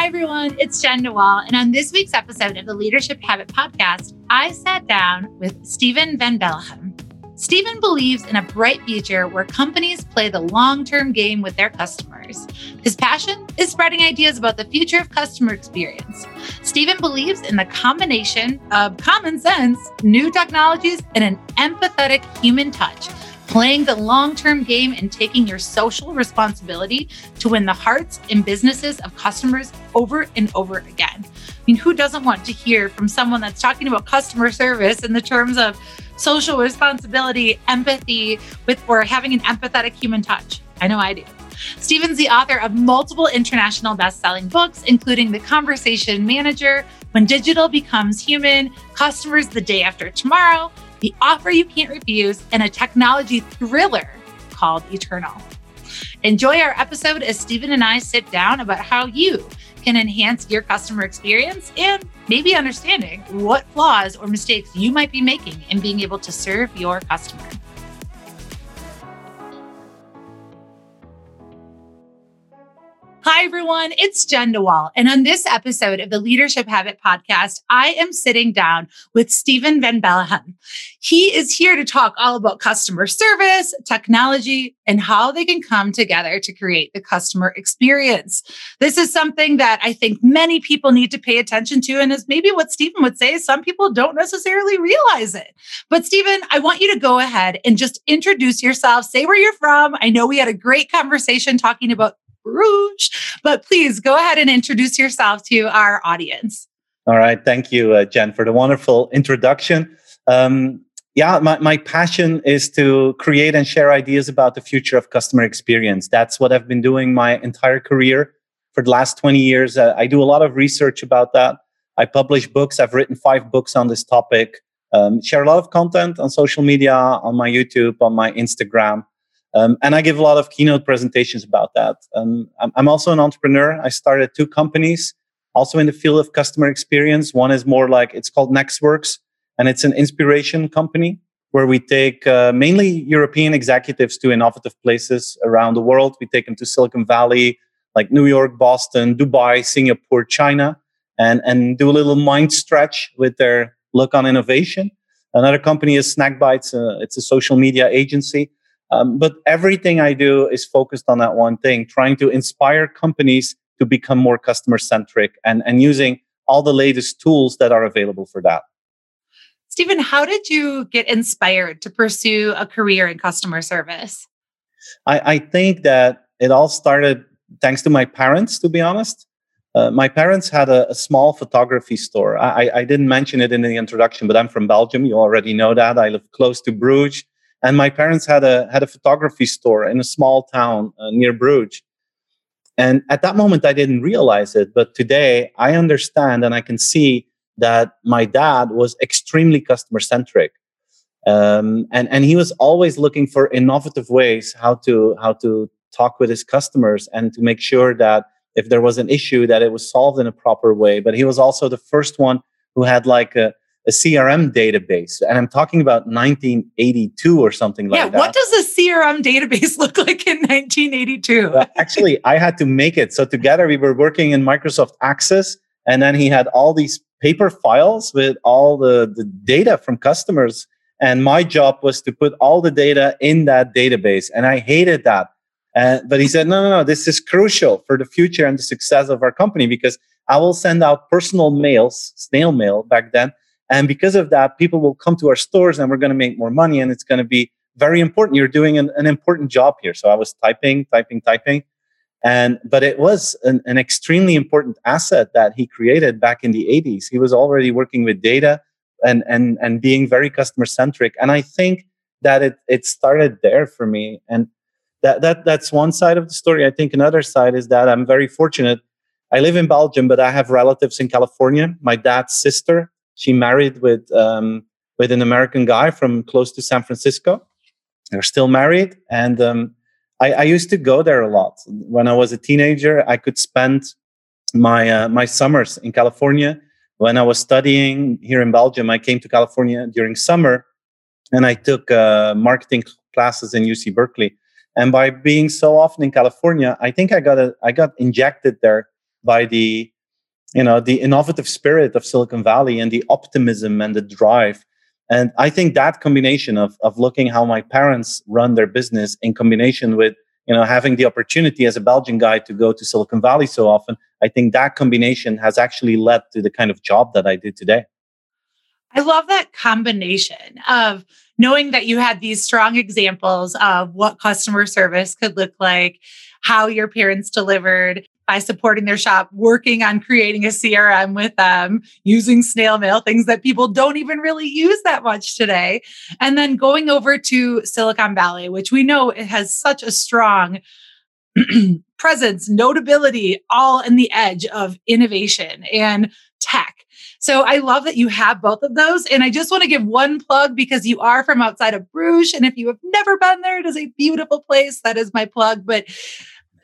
Hi, everyone. It's Jenn DeWall. And on this week's episode of the Leadership Habit Podcast, I sat down with Steven Van Belleghem. Steven believes in a bright future where companies play the long term game with their customers. His passion is spreading ideas about the future of customer experience. Steven believes in the combination of common sense, new technologies, and an empathetic human touch playing the long term game and taking your social responsibility to win the hearts and businesses of customers over and over again. I mean, who doesn't want to hear from someone that's talking about customer service in the terms of social responsibility, empathy, with or having an empathetic human touch? I know I do. Steven's the author of multiple international best-selling books, including The Conversation Manager, When Digital Becomes Human, Customers the Day After Tomorrow, the offer you can't refuse, and a technology thriller called Eternal. Enjoy our episode as Steven and I sit down about how you can enhance your customer experience and maybe understanding what flaws or mistakes you might be making in being able to serve your customer. Hi, everyone. It's Jenn DeWall. And on this episode of the Leadership Habit podcast, I am sitting down with Steven Van Belleghem. He is here to talk all about customer service, technology, and how they can come together to create the customer experience. This is something that I think many people need to pay attention to. And as maybe what Steven would say, some people don't necessarily realize it. But Steven, I want you to go ahead and just introduce yourself, say where you're from. I know we had a great conversation talking about Bruges. But please go ahead and introduce yourself to our audience. All right. Thank you, uh, Jenn, for the wonderful introduction. Um, yeah, my, my passion is to create and share ideas about the future of customer experience. That's what I've been doing my entire career for the last 20 years. Uh, I do a lot of research about that. I publish books. I've written five books on this topic. Um, share a lot of content on social media, on my YouTube, on my Instagram. Um, and I give a lot of keynote presentations about that. Um, I'm, also an entrepreneur. I started two companies also in the field of customer experience. One is more like it's called Nexxworks, and it's an inspiration company where we take uh, mainly European executives to innovative places around the world. We take them to Silicon Valley, like New York, Boston, Dubai, Singapore, China, and, and do a little mind stretch with their look on innovation. Another company is Snackbytes. Uh, it's a social media agency um, but everything I do is focused on that one thing, trying to inspire companies to become more customer centric and, and using all the latest tools that are available for that. Steven, how did you get inspired to pursue a career in customer service? I, I think that it all started thanks to my parents, to be honest. Uh, my parents had a, a, small photography store. I, I, didn't mention it in the introduction, but I'm from Belgium. You already know that. I live close to Bruges. And my parents had a had a photography store in a small town uh, near Bruges. And at that moment, I didn't realize it. But today, I understand and I can see that my dad was extremely customer centric. Um, and, and he was always looking for innovative ways how to, how to talk with his customers and to make sure that if there was an issue that it was solved in a proper way. But he was also the first one who had like a, a CRM database, and I'm talking about 1982 or something like that. Yeah, what does a CRM database look like in 1982? well, actually, I had to make it. So together we were working in Microsoft Access, and then he had all these paper files with all the, the data from customers. And my job was to put all the data in that database, and I hated that. Uh, but he said, no, no, no, this is crucial for the future and the success of our company because I will send out personal mails, snail mail back then, and because of that, people will come to our stores and we're going to make more money and it's going to be very important. You're doing an, an, important job here. So I was typing, typing, typing. And but it was an, an extremely important asset that he created back in the 80s. He was already working with data and and and being very customer centric. And I think that it it started there for me. And that that that's one side of the story. I think another side is that I'm very fortunate. I live in Belgium, but I have relatives in California. My dad's sister she married with um, with an American guy from close to San Francisco. They're still married, and um, I, I, used to go there a lot. When I was a teenager, I could spend my uh, my summers in California. When I was studying here in Belgium, I came to California during summer, and I took uh, marketing classes in UC Berkeley. And by being so often in California, I think I got a, I got injected there by the you know the innovative spirit of silicon valley and the optimism and the drive. And i think that combination of of looking how my parents run their business in combination with you know having the opportunity as a belgian guy to go to silicon valley so often i think that combination has actually led to the kind of job that i did today. I love that combination of knowing that you had these strong examples of what customer service could look like how your parents delivered by supporting their shop, working on creating a CRM with them, using snail mail, things that people don't even really use that much today. And then going over to Silicon Valley, which we know it has such a strong presence, notability, all in the edge of innovation and tech. So I love that you have both of those. And I just want to give one plug because you are from outside of Bruges. And if you have never been there, it is a beautiful place. That is my plug. But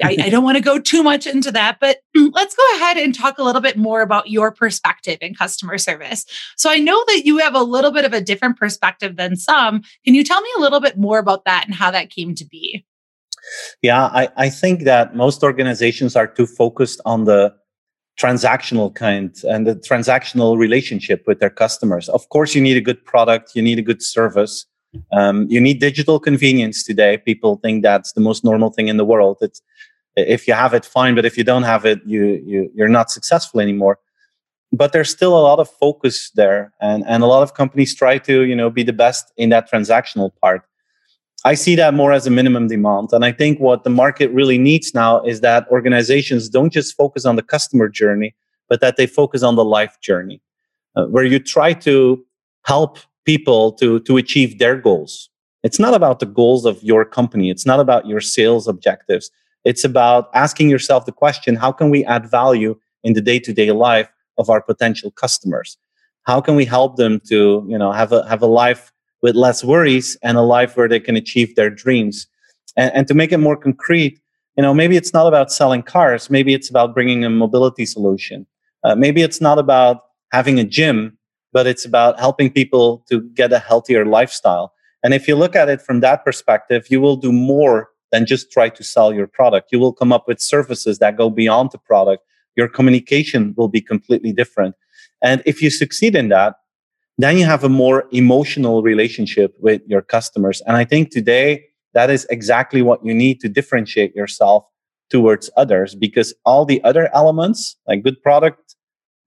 I, I, don't want to go too much into that, but let's go ahead and talk a little bit more about your perspective in customer service. So I know that you have a little bit of a different perspective than some. Can you tell me a little bit more about that and how that came to be? Yeah, I, I think that most organizations are too focused on the transactional kind and the transactional relationship with their customers. Of course, you need a good product, you need a good service. Um, you need digital convenience today. People think that's the most normal thing in the world. It's if you have it, fine, but if you don't have it, you, you you're not successful anymore. But there's still a lot of focus there, and and a lot of companies try to you know be the best in that transactional part. I see that more as a minimum demand, and I think what the market really needs now is that organizations don't just focus on the customer journey, but that they focus on the life journey, uh, where you try to help people to to achieve their goals. It's not about the goals of your company. It's not about your sales objectives it's about asking yourself the question how can we add value in the day to day life of our potential customers? How can we help them to you know, have, a, have a life with less worries and a life where they can achieve their dreams? And, and to make it more concrete, you know, maybe it's not about selling cars. Maybe it's about bringing a mobility solution. Uh, maybe it's not about having a gym, but it's about helping people to get a healthier lifestyle. And if you look at it from that perspective, you will do more than just try to sell your product. You will come up with services that go beyond the product. Your communication will be completely different. And if you succeed in that, then you have a more emotional relationship with your customers. And I think today that is exactly what you need to differentiate yourself towards others because all the other elements like good product,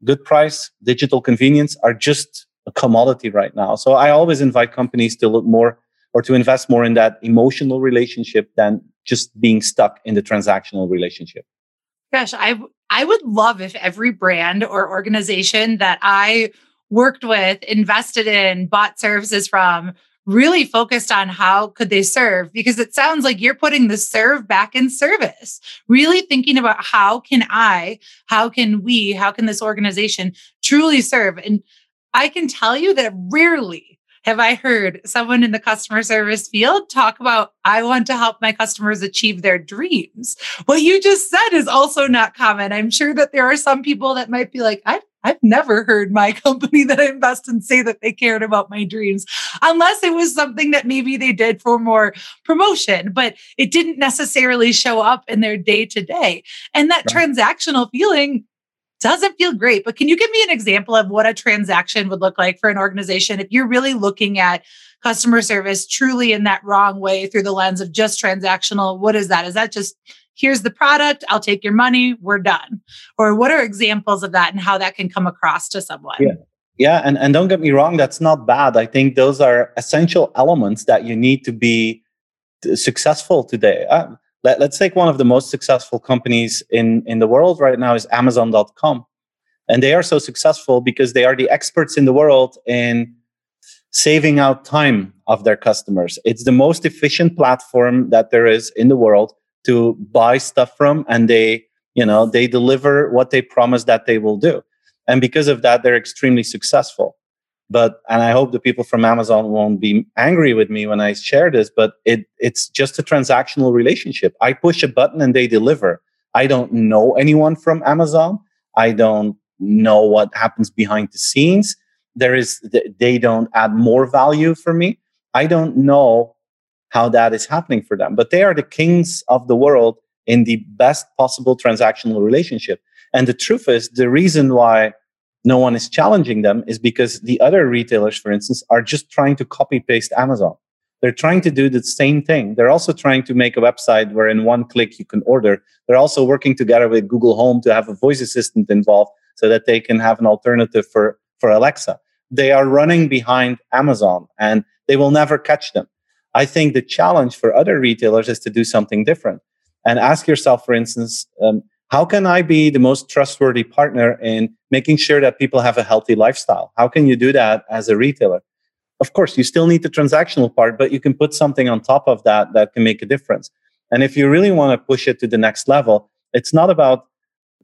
good price, digital convenience are just a commodity right now. So I always invite companies to look more or to invest more in that emotional relationship than just being stuck in the transactional relationship. Gosh, I I would love if every brand or organization that I worked with, invested in, bought services from really focused on how could they serve because it sounds like you're putting the serve back in service really thinking about how can i how can we how can this organization truly serve and i can tell you that rarely have I heard someone in the customer service field talk about, I want to help my customers achieve their dreams. What you just said is also not common. I'm sure that there are some people that might be like, I've I've never heard my company that I invest in say that they cared about my dreams, unless it was something that maybe they did for more promotion, but it didn't necessarily show up in their day to day. And that right. transactional feeling doesn't feel great. But can you give me an example of what a transaction would look like for an organization if you're really looking at customer service truly in that wrong way through the lens of just transactional? What is that? Is that just here's the product, I'll take your money, we're done? Or what are examples of that and how that can come across to someone? Yeah. Yeah, and, and don't get me wrong, that's not bad. I think those are essential elements that you need to be successful today. Uh, let, us take one of the most successful companies in, in the world right now is Amazon.com. And they are so successful because they are the experts in the world in saving out time of their customers. It's the most efficient platform that there is in the world to buy stuff from and they, you know, they deliver what they promise that they will do. And because of that, they're extremely successful. But and i hope the people from amazon won't be angry with me when i share this but it it's just a transactional relationship. I push a button and they deliver. I don't know anyone from amazon. I don't know what happens behind the scenes. There is they don't add more value for me. I don't know how that is happening for them but they are the kings of the world in the best possible transactional relationship And the truth is, the reason why no one is challenging them is because the other retailers, for instance, are just trying to copy paste Amazon. They're trying to do the same thing. They're also trying to make a website where in one click you can order. They're also working together with Google Home to have a voice assistant involved so that they can have an alternative for, for Alexa. They are running behind Amazon and they will never catch them. I think the challenge for other retailers is to do something different and ask yourself, for instance, um, how can I be the most trustworthy partner in making sure that people have a healthy lifestyle? How can you do that as a retailer? Of course, you still need the transactional part, but you can put something on top of that that can make a difference. And if you really want to push it to the next level, it's not about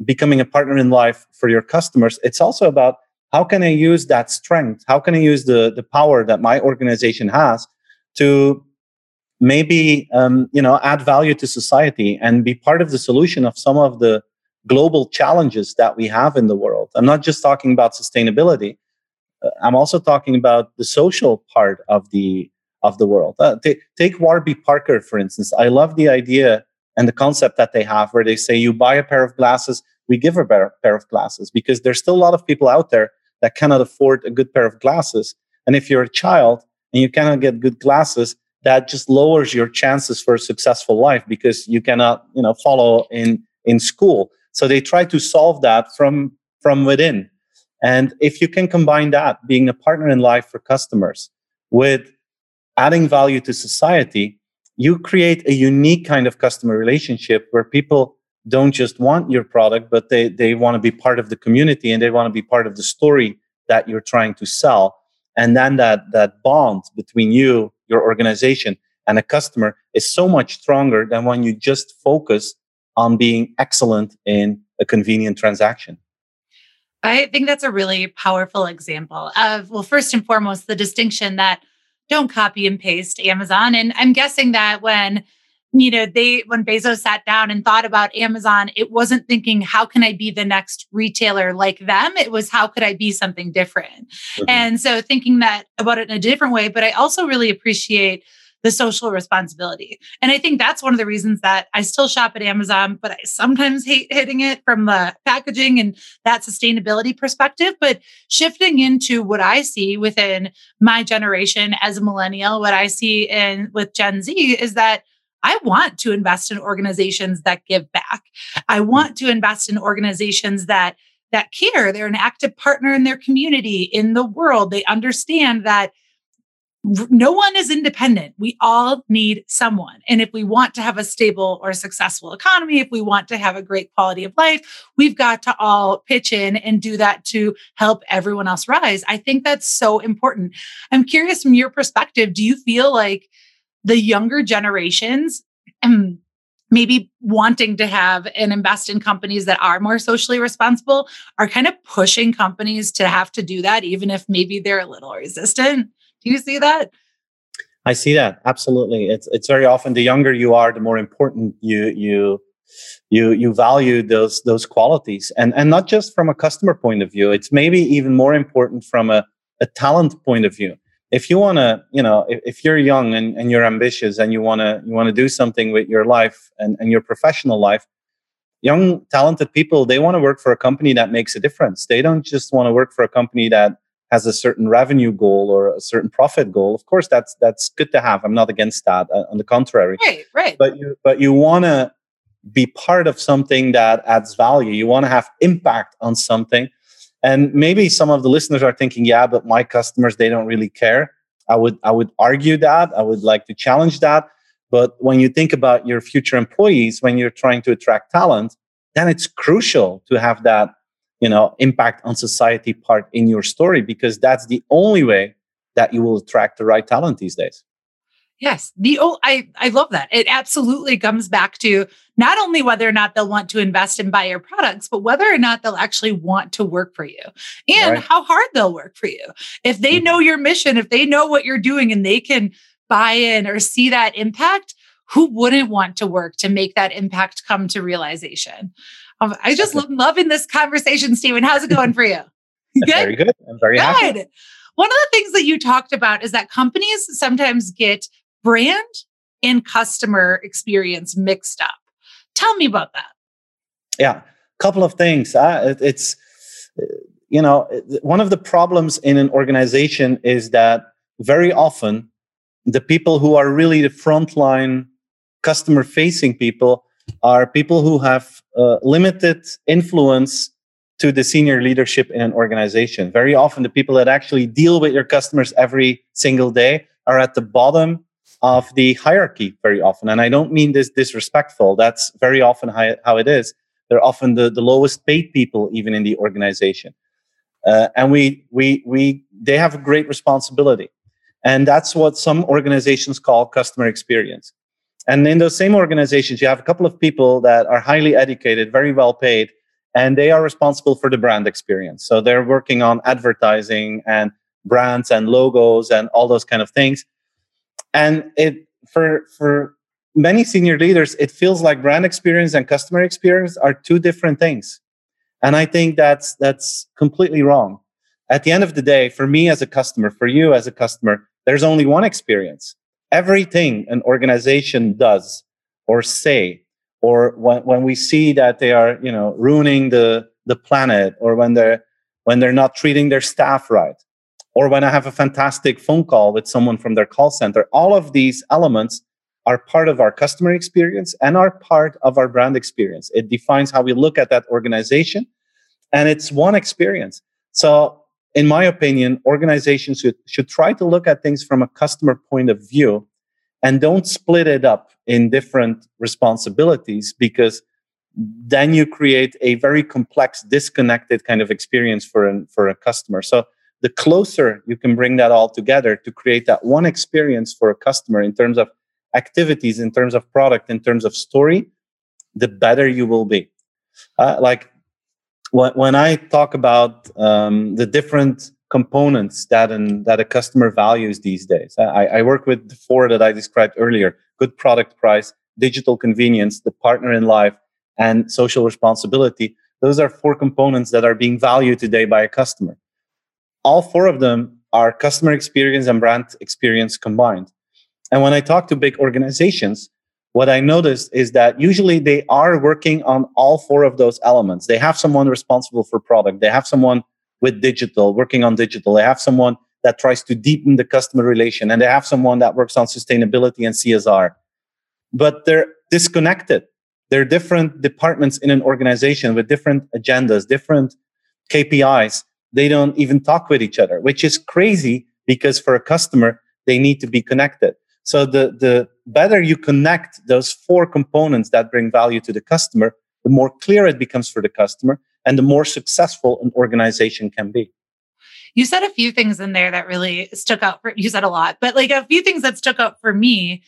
becoming a partner in life for your customers. It's also about how can I use that strength? How can I use the, the power that my organization has to maybe um, you know add value to society and be part of the solution of some of the global challenges that we have in the world. I'm not just talking about sustainability. Uh, i'm also talking about the social part of the of the world. Uh, t- take warby parker for instance. I love the idea and the concept that they have where they say you buy a pair of glasses we give a pair, pair of glasses because there's still a lot of people out there that cannot afford a good pair of glasses. And if you're a child and you cannot get good glasses that just lowers your chances for a successful life because you cannot you know follow in in school. So they try to solve that from from within. And if you can combine that being a partner in life for customers with adding value to society you create a unique kind of customer relationship where people don't just want your product but they they want to be part of the community and they want to be part of the story that you're trying to sell and then that that bond between you your organization and a customer is so much stronger than when you just focus on being excellent in a convenient transaction. I think that's a really powerful example of, well, first and foremost, the distinction that don't copy and paste Amazon. And I'm guessing that when you know they when bezos sat down and thought about amazon it wasn't thinking how can i be the next retailer like them? It was how could i be something different? Mm-hmm. and so thinking that about it in a different way but i also really appreciate the social responsibility. And i think that's one of the reasons that i still shop at amazon but i sometimes hate hitting it from the packaging and that sustainability perspective. But shifting into what i see within my generation as a millennial what i see in with gen z is that I want to invest in organizations that give back. I want to invest in organizations that that care. They're an active partner in their community, in the world. They understand that no one is independent. We all need someone. And if we want to have a stable or successful economy, if we want to have a great quality of life, we've got to all pitch in and do that to help everyone else rise. I think that's so important. I'm curious from your perspective, do you feel like the younger generations um, maybe wanting to have and invest in companies that are more socially responsible are kind of pushing companies to have to do that even if maybe they're a little resistant. Do you see that? I see that. Absolutely. It's it's very often the younger you are the more important you you you you value those those qualities. And and not just from a customer point of view it's maybe even more important from a, a talent point of view if you want to you know if, if, you're young and, and you're ambitious and you want to you want to do something with your life and, and your professional life young talented people they want to work for a company that makes a difference. They don't just want to work for a company that has a certain revenue goal or a certain profit goal. Of course that's that's good to have. I'm not against that. Uh, on the contrary. Right right. But you but you want to be part of something that adds value. You want to have impact on something and maybe some of the listeners are thinking, yeah, but my customers, they don't really care. I would I would argue that. I would like to challenge that. But when you think about your future employees, when you're trying to attract talent, then it's crucial to have that, you know, impact on society part in your story because that's the only way that you will attract the right talent these days. Yes. The oh, I I love that. It absolutely comes back to not only whether or not they'll want to invest and buy your products, but whether or not they'll actually want to work for you and right. how hard they'll work for you. If they mm-hmm. know your mission, if they know what you're doing and they can buy in or see that impact, who wouldn't want to work to make that impact come to realization? Um, I just love loving this conversation, Steven. How's it going for you? Good? Very good. I'm very good. happy. One of the things that you talked about is that companies sometimes get brand and customer experience mixed up. Tell me about that. Yeah. a couple of things. Uh, it, it's you know one of the problems in an organization is that very often the people who are really the frontline customer facing people are people who have uh, limited influence to the senior leadership in an organization. Very often, the people that actually deal with your customers every single day are at the bottom of the hierarchy very often. And I don't mean this disrespectful. That's very often how, it is. They're often the, the lowest paid people, even in the organization. Uh, and we, we, we, they have a great responsibility. And that's what some organizations call customer experience. And in those same organizations, you have a couple of people that are highly educated, very well paid, and they are responsible for the brand experience. So they're working on advertising and brands and logos and all those kind of things. And it for for many senior leaders, it feels like brand experience and customer experience are two different things. And I think that's that's completely wrong. At the end of the day, for me as a customer, for you as a customer, there's only one experience. Everything an organization does or say, or when, when we see that they are, you know, ruining the, the planet, or when they're when they're not treating their staff right, or when I have a fantastic phone call with someone from their call center, all of these elements are part of our customer experience and are part of our brand experience. It defines how we look at that organization, and it's one experience. So in my opinion, organizations should, should try to look at things from a customer point of view and don't split it up in different responsibilities because then you create a very complex, disconnected kind of experience for, an, for a customer. So the closer you can bring that all together to create that one experience for a customer in terms of activities, in terms of product, in terms of story, the better you will be. Uh, like when I talk about um, the different components that an, that a customer values these days, I, I, work with the four that I described earlier: good product price, digital convenience, the partner in life, and social responsibility. Those are four components that are being valued today by a customer. All four of them are customer experience and brand experience combined. And when I talk to big organizations, what I noticed is that usually they are working on all four of those elements. They have someone responsible for product. They have someone with digital, working on digital. They have someone that tries to deepen the customer relation, and they have someone that works on sustainability and CSR. But they're disconnected. They're different departments in an organization with different agendas, different KPIs. They don't even talk with each other, which is crazy because for a customer, they need to be connected. So the, the better you connect those four components that bring value to the customer, the more clear it becomes for the customer and the more successful an organization can be. You said a few things in there that really stuck out for you said a lot, but like a few things that stuck out for me.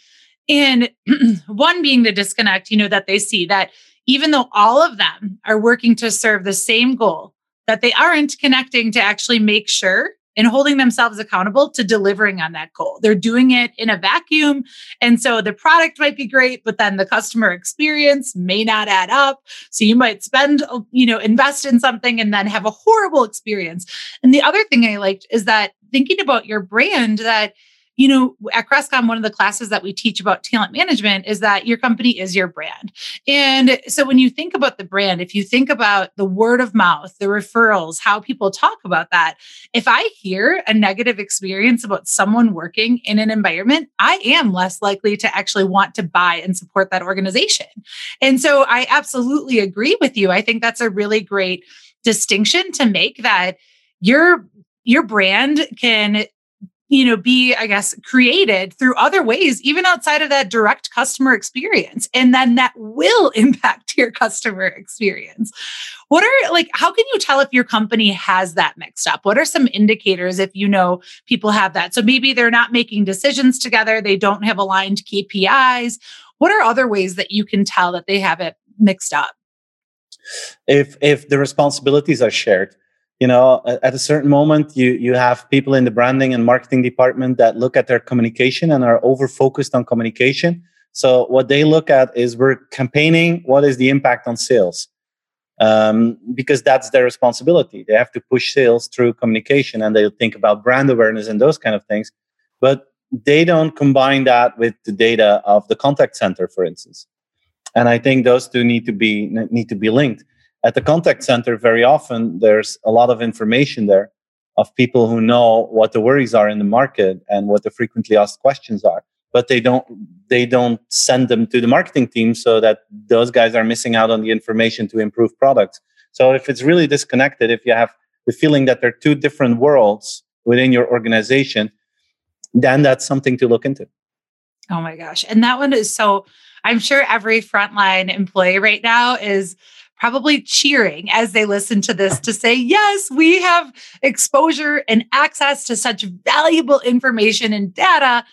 And one being the disconnect, you know, that they see that even though all of them are working to serve the same goal, that they aren't connecting to actually make sure and holding themselves accountable to delivering on that goal. They're doing it in a vacuum. And so the product might be great, but then the customer experience may not add up. So you might spend, you know, invest in something and then have a horrible experience. And the other thing I liked is that thinking about your brand that you know, at Crestcom, one of the classes that we teach about talent management is that your company is your brand. And so when you think about the brand, if you think about the word of mouth, the referrals, how people talk about that, if I hear a negative experience about someone working in an environment, I am less likely to actually want to buy and support that organization. And so I absolutely agree with you. I think that's a really great distinction to make that your your brand can you know be i guess created through other ways even outside of that direct customer experience. And then that will impact your customer experience. What are like how can you tell if your company has that mixed up? What are some indicators if you know people have that? So maybe they're not making decisions together they don't have aligned kpis what are other ways that you can tell that they have it mixed up? If if the responsibilities are shared you know at a certain moment you you have people in the branding and marketing department that look at their communication and are over focused on communication. So what they look at is we're campaigning what is the impact on sales um, because that's their responsibility. They have to push sales through communication and they think about brand awareness and those kind of things but they don't combine that with the data of the contact center for instance. And i think those two need to be need to be linked At the contact center, very often there's a lot of information there of people who know what the worries are in the market and what the frequently asked questions are but they don't they don't send them to the marketing team so that those guys are missing out on the information to improve products. So if it's really disconnected if you have the feeling that there are two different worlds within your organization then that's something to look into. Oh my gosh. And that one is so i'm sure every frontline employee right now is probably cheering as they listen to this to say, yes, we have exposure and access to such valuable information and data.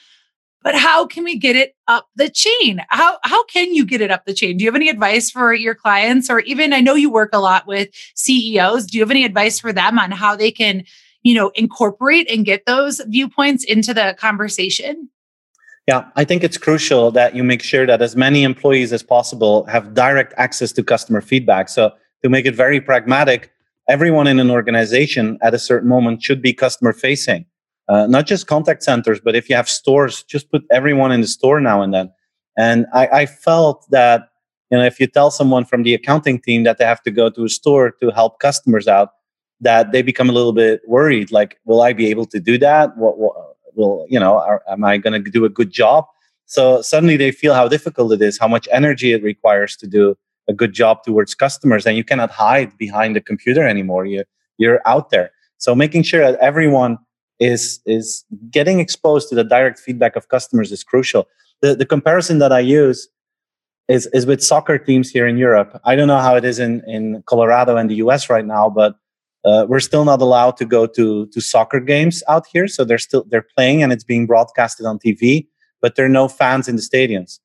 But how can we get it up the chain? How, how can you get it up the chain? Do you have any advice for your clients? Or even, I know you work a lot with CEOs. Do you have any advice for them on how they can, you know, incorporate and get those viewpoints into the conversation? Yeah, I think it's crucial that you make sure that as many employees as possible have direct access to customer feedback. So, to make it very pragmatic, everyone in an organization at a certain moment should be customer facing. Uh, not just contact centers, but if you have stores, just put everyone in the store now and then. And I, I felt that you know if you tell someone from the accounting team that they have to go to a store to help customers out, that they become a little bit worried. Like, will I be able to do that? What, what will you know are, am i going to do a good job? So suddenly they feel how difficult it is how much energy it requires to do a good job towards customers and you cannot hide behind the computer anymore. You you're out there. So making sure that everyone is is getting exposed to the direct feedback of customers is crucial. The, the comparison that i use is, is with soccer teams here in europe. I don't know how it is in, in colorado and the us right now but uh, we're still not allowed to go to to soccer games out here, so they're still they're playing and it's being broadcasted on TV, but there are no fans in the stadiums,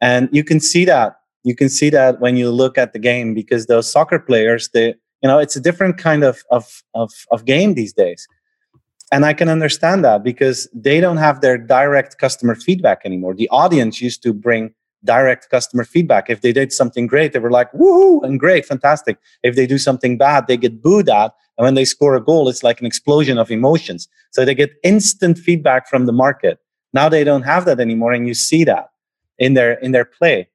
and you can see that you can see that when you look at the game because those soccer players, they you know it's a different kind of of of, of game these days, and I can understand that because they don't have their direct customer feedback anymore. The audience used to bring direct customer feedback. If they did something great, they were like, woohoo, and great, fantastic. If they do something bad, they get booed at. And when they score a goal, it's like an explosion of emotions. So they get instant feedback from the market. Now they don't have that anymore. And you see that in their, in their play.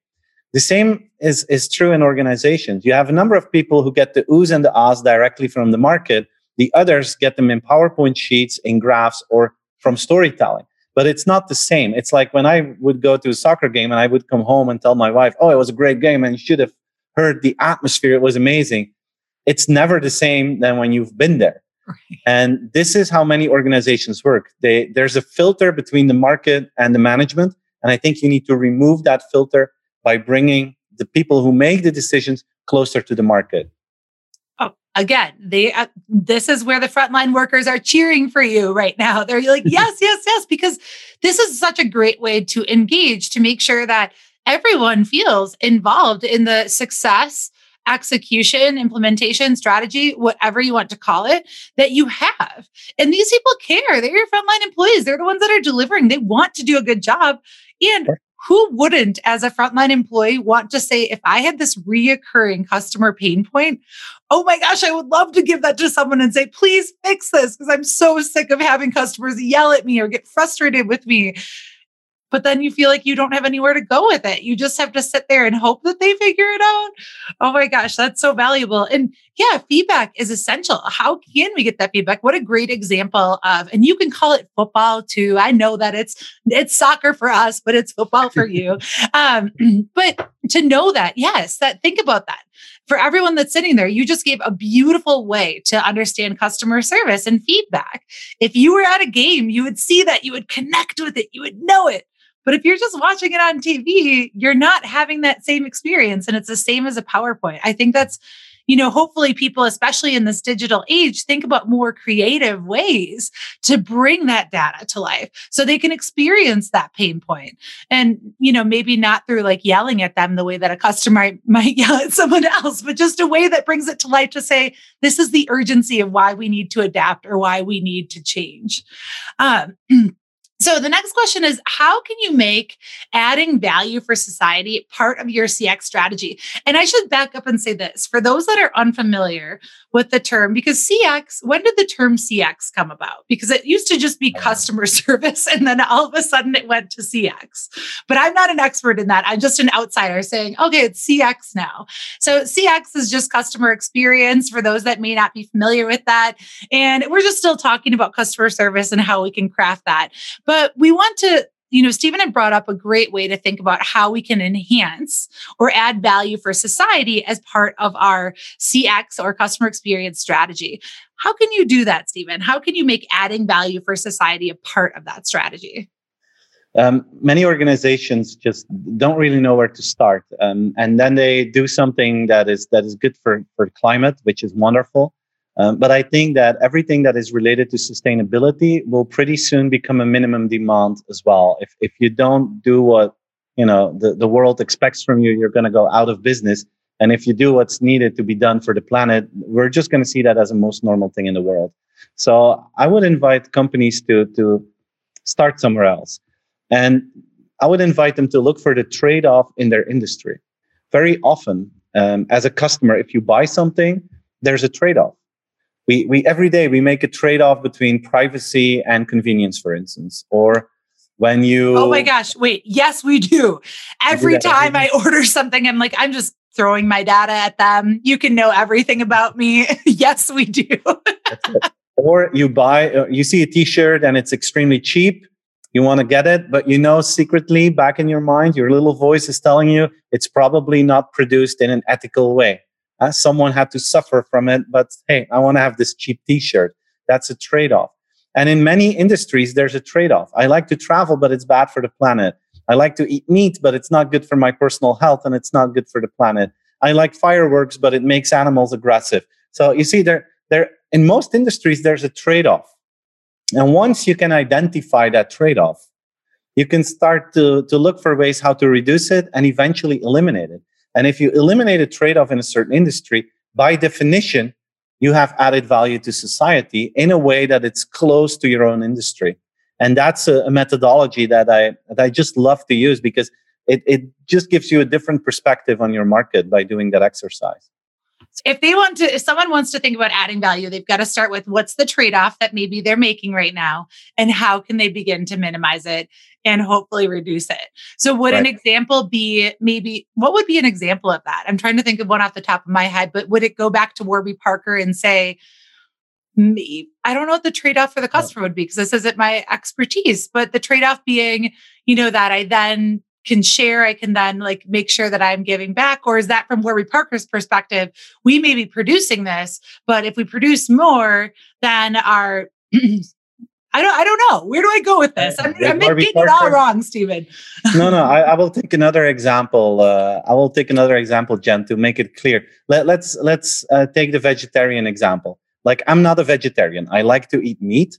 The same is, is true in organizations. You have a number of people who get the oohs and the ahs directly from the market. The others get them in PowerPoint sheets, in graphs, or from storytelling but it's not the same. It's like when I would go to a soccer game and I would come home and tell my wife, "Oh, it was a great game," and you should have heard the atmosphere; it was amazing. It's never the same than when you've been there. And this is how many organizations work. They, there's a filter between the market and the management, and I think you need to remove that filter by bringing the people who make the decisions closer to the market again, they uh, this is where the frontline workers are cheering for you right now. They're like, yes, yes, yes, because this is such a great way to engage to make sure that everyone feels involved in the success execution, implementation, strategy, whatever you want to call it, that you have. And these people care. They're your frontline employees. They're the ones that are delivering. They want to do a good job. And who wouldn't, as a frontline employee, want to say, if I had this reoccurring customer pain point, oh my gosh, I would love to give that to someone and say, please fix this because I'm so sick of having customers yell at me or get frustrated with me but then you feel like you don't have anywhere to go with it. You just have to sit there and hope that they figure it out. Oh my gosh, that's so valuable. And yeah, feedback is essential. How can we get that feedback? What a great example of, and you can call it football too. I know that it's it's soccer for us, but it's football for you. um, but to know that, yes, that think about that. For everyone that's sitting there, you just gave a beautiful way to understand customer service and feedback. If you were at a game, you would see that, you would connect with it, you would know it. But if you're just watching it on TV, you're not having that same experience. And it's the same as a PowerPoint. I think that's, you know, hopefully people, especially in this digital age, think about more creative ways to bring that data to life so they can experience that pain point. And, you know, maybe not through like yelling at them the way that a customer might yell at someone else, but just a way that brings it to life to say, this is the urgency of why we need to adapt or why we need to change. Um, So the next question is how can you make adding value for society part of your CX strategy? And I should back up and say this for those that are unfamiliar with the term, because CX, when did the term CX come about? Because it used to just be oh, customer service and then all of a sudden it went to CX. But I'm not an expert in that. I'm just an outsider saying, okay, it's CX now. So CX is just customer experience for those that may not be familiar with that. And we're just still talking about customer service and how we can craft that. But we want to you know, Steven had brought up a great way to think about how we can enhance or add value for society as part of our CX or customer experience strategy. How can you do that, Steven? How can you make adding value for society a part of that strategy? Um, many organizations just don't really know where to start, um, and then they do something that is that is good for for climate, which is wonderful. Um, but I think that everything that is related to sustainability will pretty soon become a minimum demand as well. If if you don't do what you know the, the world expects from you, you're going to go out of business. And if you do what's needed to be done for the planet, we're just going to see that as the most normal thing in the world. So I would invite companies to to start somewhere else, and I would invite them to look for the trade-off in their industry. Very often, um, as a customer, if you buy something, there's a trade-off we, we every day we make a trade-off between privacy and convenience for instance or when you oh my gosh wait yes we do. Every time i order something i'm like i'm just throwing my data at them. You can know everything about me. Yes we do. Or you buy uh, you see a t-shirt and it's extremely cheap. You want to get it but you know secretly back in your mind your little voice is telling you it's probably not produced in an ethical way uh, someone had to suffer from it, but hey, I want to have this cheap t-shirt. That's a trade-off. And in many industries, there's a trade-off. I like to travel, but it's bad for the planet. I like to eat meat, but it's not good for my personal health and it's not good for the planet. I like fireworks, but it makes animals aggressive. So you see, there, there in most industries, there's a trade-off. And once you can identify that trade-off, you can start to, to look for ways how to reduce it and eventually eliminate it. And if you eliminate a trade off in a certain industry, by definition, you have added value to society in a way that it's close to your own industry. And that's a, a methodology that I, that I just love to use because it, it just gives you a different perspective on your market by doing that exercise if they want to if someone wants to think about adding value they've got to start with what's the trade-off that maybe they're making right now and how can they begin to minimize it and hopefully reduce it so would right. an example be maybe what would be an example of that i'm trying to think of one off the top of my head but would it go back to warby parker and say me i don't know what the trade-off for the customer would be because this isn't my expertise but the trade-off being you know that i then can share, I can then like make sure that I'm giving back? Or is that from Warby Parker's perspective? We may be producing this, but if we produce more, then our I don't I don't know. Where do I go with this? I'm, I'm getting it all wrong, Steven. no, no, I, I, will take another example. Uh, I will take another example, Jenn, to make it clear. Let, let's let's uh, take the vegetarian example. Like I'm not a vegetarian. I like to eat meat.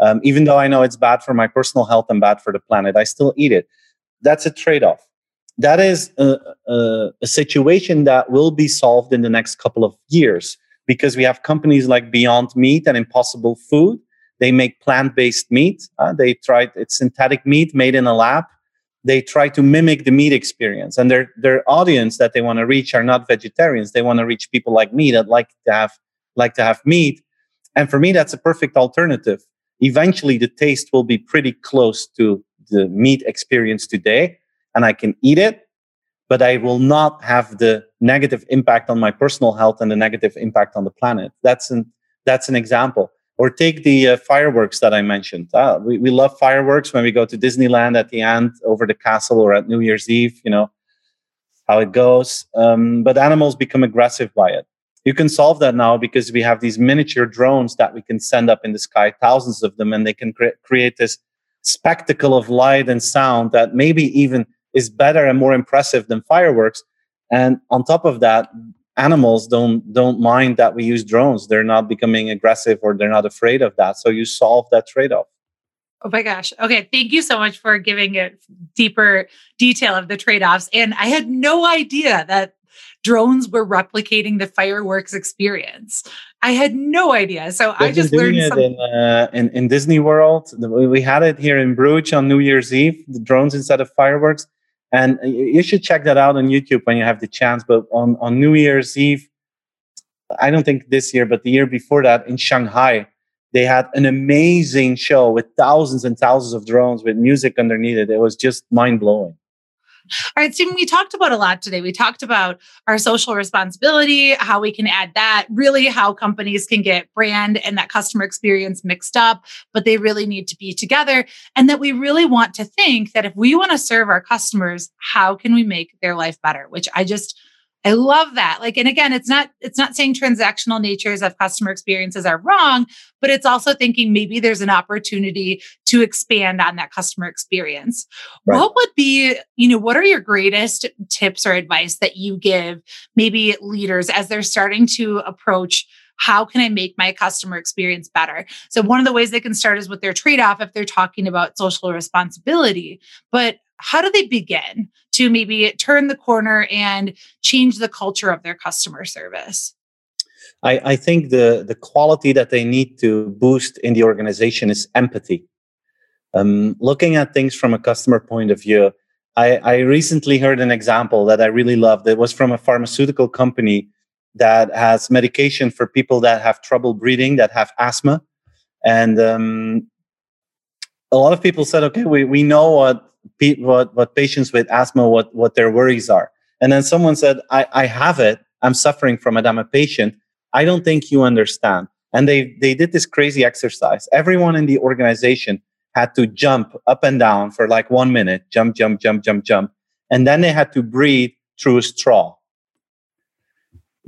Um, even though I know it's bad for my personal health and bad for the planet, I still eat it that's a trade-off that is a, a, a, situation that will be solved in the next couple of years because we have companies like beyond meat and impossible food they make plant-based meat. Uh, they tried it's synthetic meat made in a lab. They try to mimic the meat experience and their their audience that they want to reach are not vegetarians. They want to reach people like me that like to have like to have meat. And for me that's a perfect alternative. Eventually the taste will be pretty close to the meat experience today and I can eat it, but I will not have the negative impact on my personal health and the negative impact on the planet. That's an, that's an example. Or take the uh, fireworks that I mentioned. Uh, we, we love fireworks when we go to Disneyland at the end over the castle or at New Year's Eve, you know, how it goes. Um, but animals become aggressive by it. You can solve that now because we have these miniature drones that we can send up in the sky, thousands of them, and they can cre- create this spectacle of light and sound that maybe even is better and more impressive than fireworks. And on top of that, animals don't don't mind that we use drones. They're not becoming aggressive or they're not afraid of that. So you solve that trade-off. Oh my gosh. Okay. Thank you so much for giving a deeper detail of the trade offs. And I had no idea that drones were replicating the fireworks experience. I had no idea. So They've I just learned it in, uh, in, in Disney World. We had it here in Bruges on New Year's Eve, the drones instead of fireworks. And you should check that out on YouTube when you have the chance. But on, on New Year's Eve, I don't think this year, but the year before that in Shanghai, they had an amazing show with thousands and thousands of drones with music underneath it. It was just mind blowing. All right, Steven, we talked about a lot today. We talked about our social responsibility, how we can add that, really how companies can get brand and that customer experience mixed up, but they really need to be together. And that we really want to think that if we want to serve our customers, how can we make their life better? Which I just, I love that. Like, and again, it's not, it's not saying transactional natures of customer experiences are wrong, but it's also thinking maybe there's an opportunity to expand on that customer experience. Right. What would be, you know, what are your greatest tips or advice that you give maybe leaders as they're starting to approach how can I make my customer experience better? So, one of the ways they can start is with their trade off if they're talking about social responsibility. But how do they begin to maybe turn the corner and change the culture of their customer service? I, I think the, the quality that they need to boost in the organization is empathy. Um, looking at things from a customer point of view, I, I recently heard an example that I really loved. It was from a pharmaceutical company that has medication for people that have trouble breathing, that have asthma. And um, a lot of people said, okay, we, we know what what what patients with asthma what what their worries are. And then someone said i i have it. I'm suffering from it. I'm a patient. I don't think you understand. And they they did this crazy exercise. Everyone in the organization had to jump up and down for like one minute jump jump jump jump jump. And then they had to breathe through a straw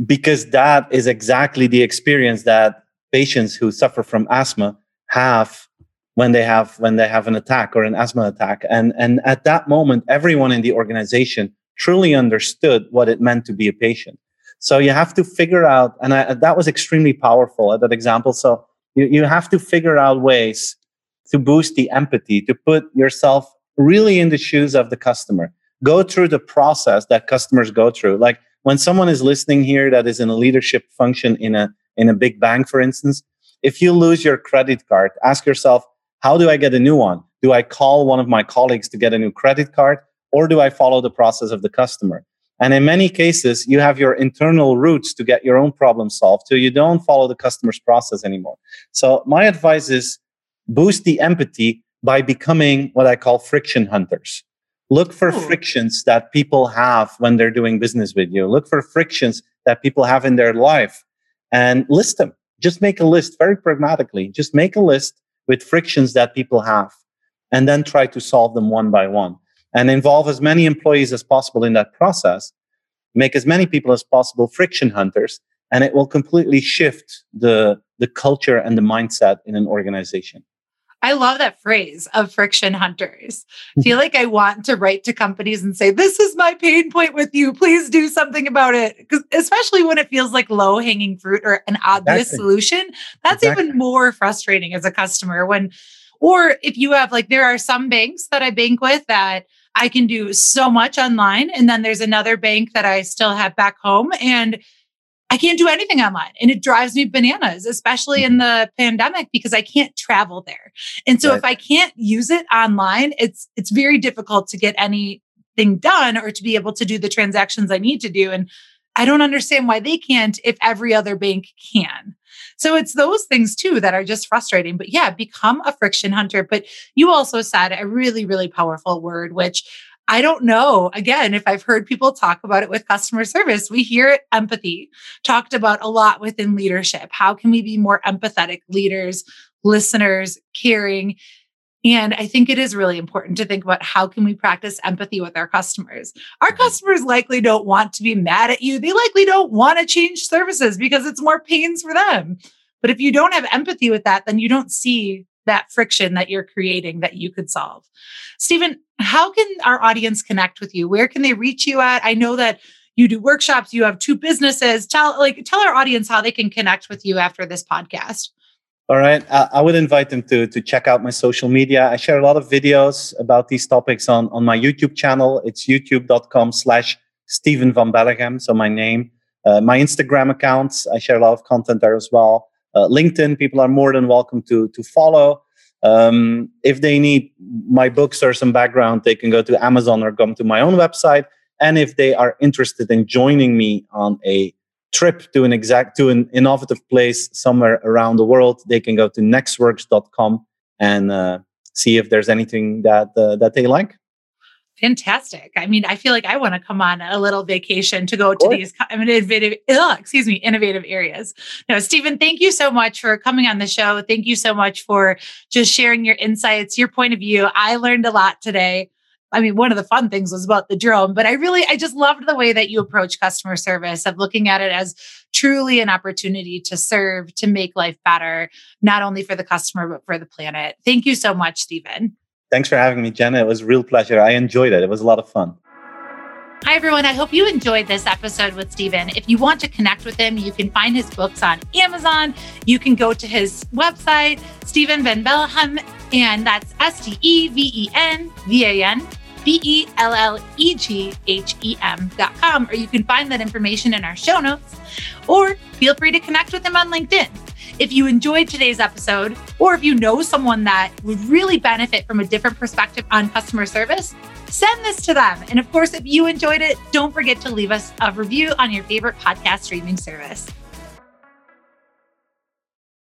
because that is exactly the experience that patients who suffer from asthma have when they have when they have an attack or an asthma attack. And and at that moment everyone in the organization truly understood what it meant to be a patient. So you have to figure out and I, that was extremely powerful at that example. So you, you have to figure out ways to boost the empathy to put yourself really in the shoes of the customer. Go through the process that customers go through. Like when someone is listening here that is in a leadership function in a in a big bank for instance if you lose your credit card ask yourself how do I get a new one? Do I call one of my colleagues to get a new credit card or do I follow the process of the customer? And in many cases, you have your internal routes to get your own problem solved. So you don't follow the customer's process anymore. So my advice is boost the empathy by becoming what I call friction hunters. Look for Ooh. frictions that people have when they're doing business with you. Look for frictions that people have in their life and list them. Just make a list very pragmatically. Just make a list with frictions that people have and then try to solve them one by one and involve as many employees as possible in that process make as many people as possible friction hunters and it will completely shift the the culture and the mindset in an organization I love that phrase of friction hunters. I feel hmm. like I want to write to companies and say, This is my pain point with you. Please do something about it. Because especially when it feels like low hanging fruit or an obvious exactly. solution, that's exactly. even more frustrating as a customer. When, or if you have like, there are some banks that I bank with that I can do so much online. And then there's another bank that I still have back home. And I can't do anything online. And it drives me bananas, especially in mm-hmm. the pandemic, because I can't travel there. And so right. if I can't use it online, it's it's very difficult to get anything done or to be able to do the transactions I need to do. And I don't understand why they can't if every other bank can. So it's those things too that are just frustrating. But yeah, become a friction hunter. But you also said a really, really powerful word, which I don't know. Again, if I've heard people talk about it with customer service, we hear empathy talked about a lot within leadership. How can we be more empathetic leaders, listeners, caring? And I think it is really important to think about how can we practice empathy with our customers. Our mm-hmm. customers likely don't want to be mad at you. They likely don't want to change services because it's more pains for them. But if you don't have empathy with that, then you don't see that friction that you're creating that you could solve. Steven, how can our audience connect with you? Where can they reach you at? I know that you do workshops, you have two businesses. Tell like tell our audience how they can connect with you after this podcast. All right. I would invite them to, to check out my social media. I share a lot of videos about these topics on, on my YouTube channel. It's youtube.com slash Steven Van Belleghem. So my name, uh, my Instagram accounts, I share a lot of content there as well. Uh, LinkedIn, people are more than welcome to, to follow. Um, if they need my books or some background, they can go to Amazon or come to my own website. And if they are interested in joining me on a trip to an exact to an innovative place somewhere around the world, they can go to nexxworks.com and uh, see if there's anything that uh, that they like. Fantastic. I mean, I feel like I want to come on a little vacation to go to these innovative, ugh, excuse me, innovative areas. No, Steven, thank you so much for coming on the show. Thank you so much for just sharing your insights, your point of view. I learned a lot today. I mean, one of the fun things was about the drone, but I really, I just loved the way that you approach customer service of looking at it as truly an opportunity to serve, to make life better, not only for the customer, but for the planet. Thank you so much, Steven. Thanks for having me, Jenna. It was a real pleasure. I enjoyed it. It was a lot of fun. Hi, everyone. I hope you enjoyed this episode with Steven. If you want to connect with him, you can find his books on Amazon. You can go to his website, Steven Van Belleghem, and that's S T E V E N V A N B E L L E G H E M dot com, or you can find that information in our show notes, or feel free to connect with him on LinkedIn. If you enjoyed today's episode, or if you know someone that would really benefit from a different perspective on customer service, send this to them. And of course, if you enjoyed it, don't forget to leave us a review on your favorite podcast streaming service.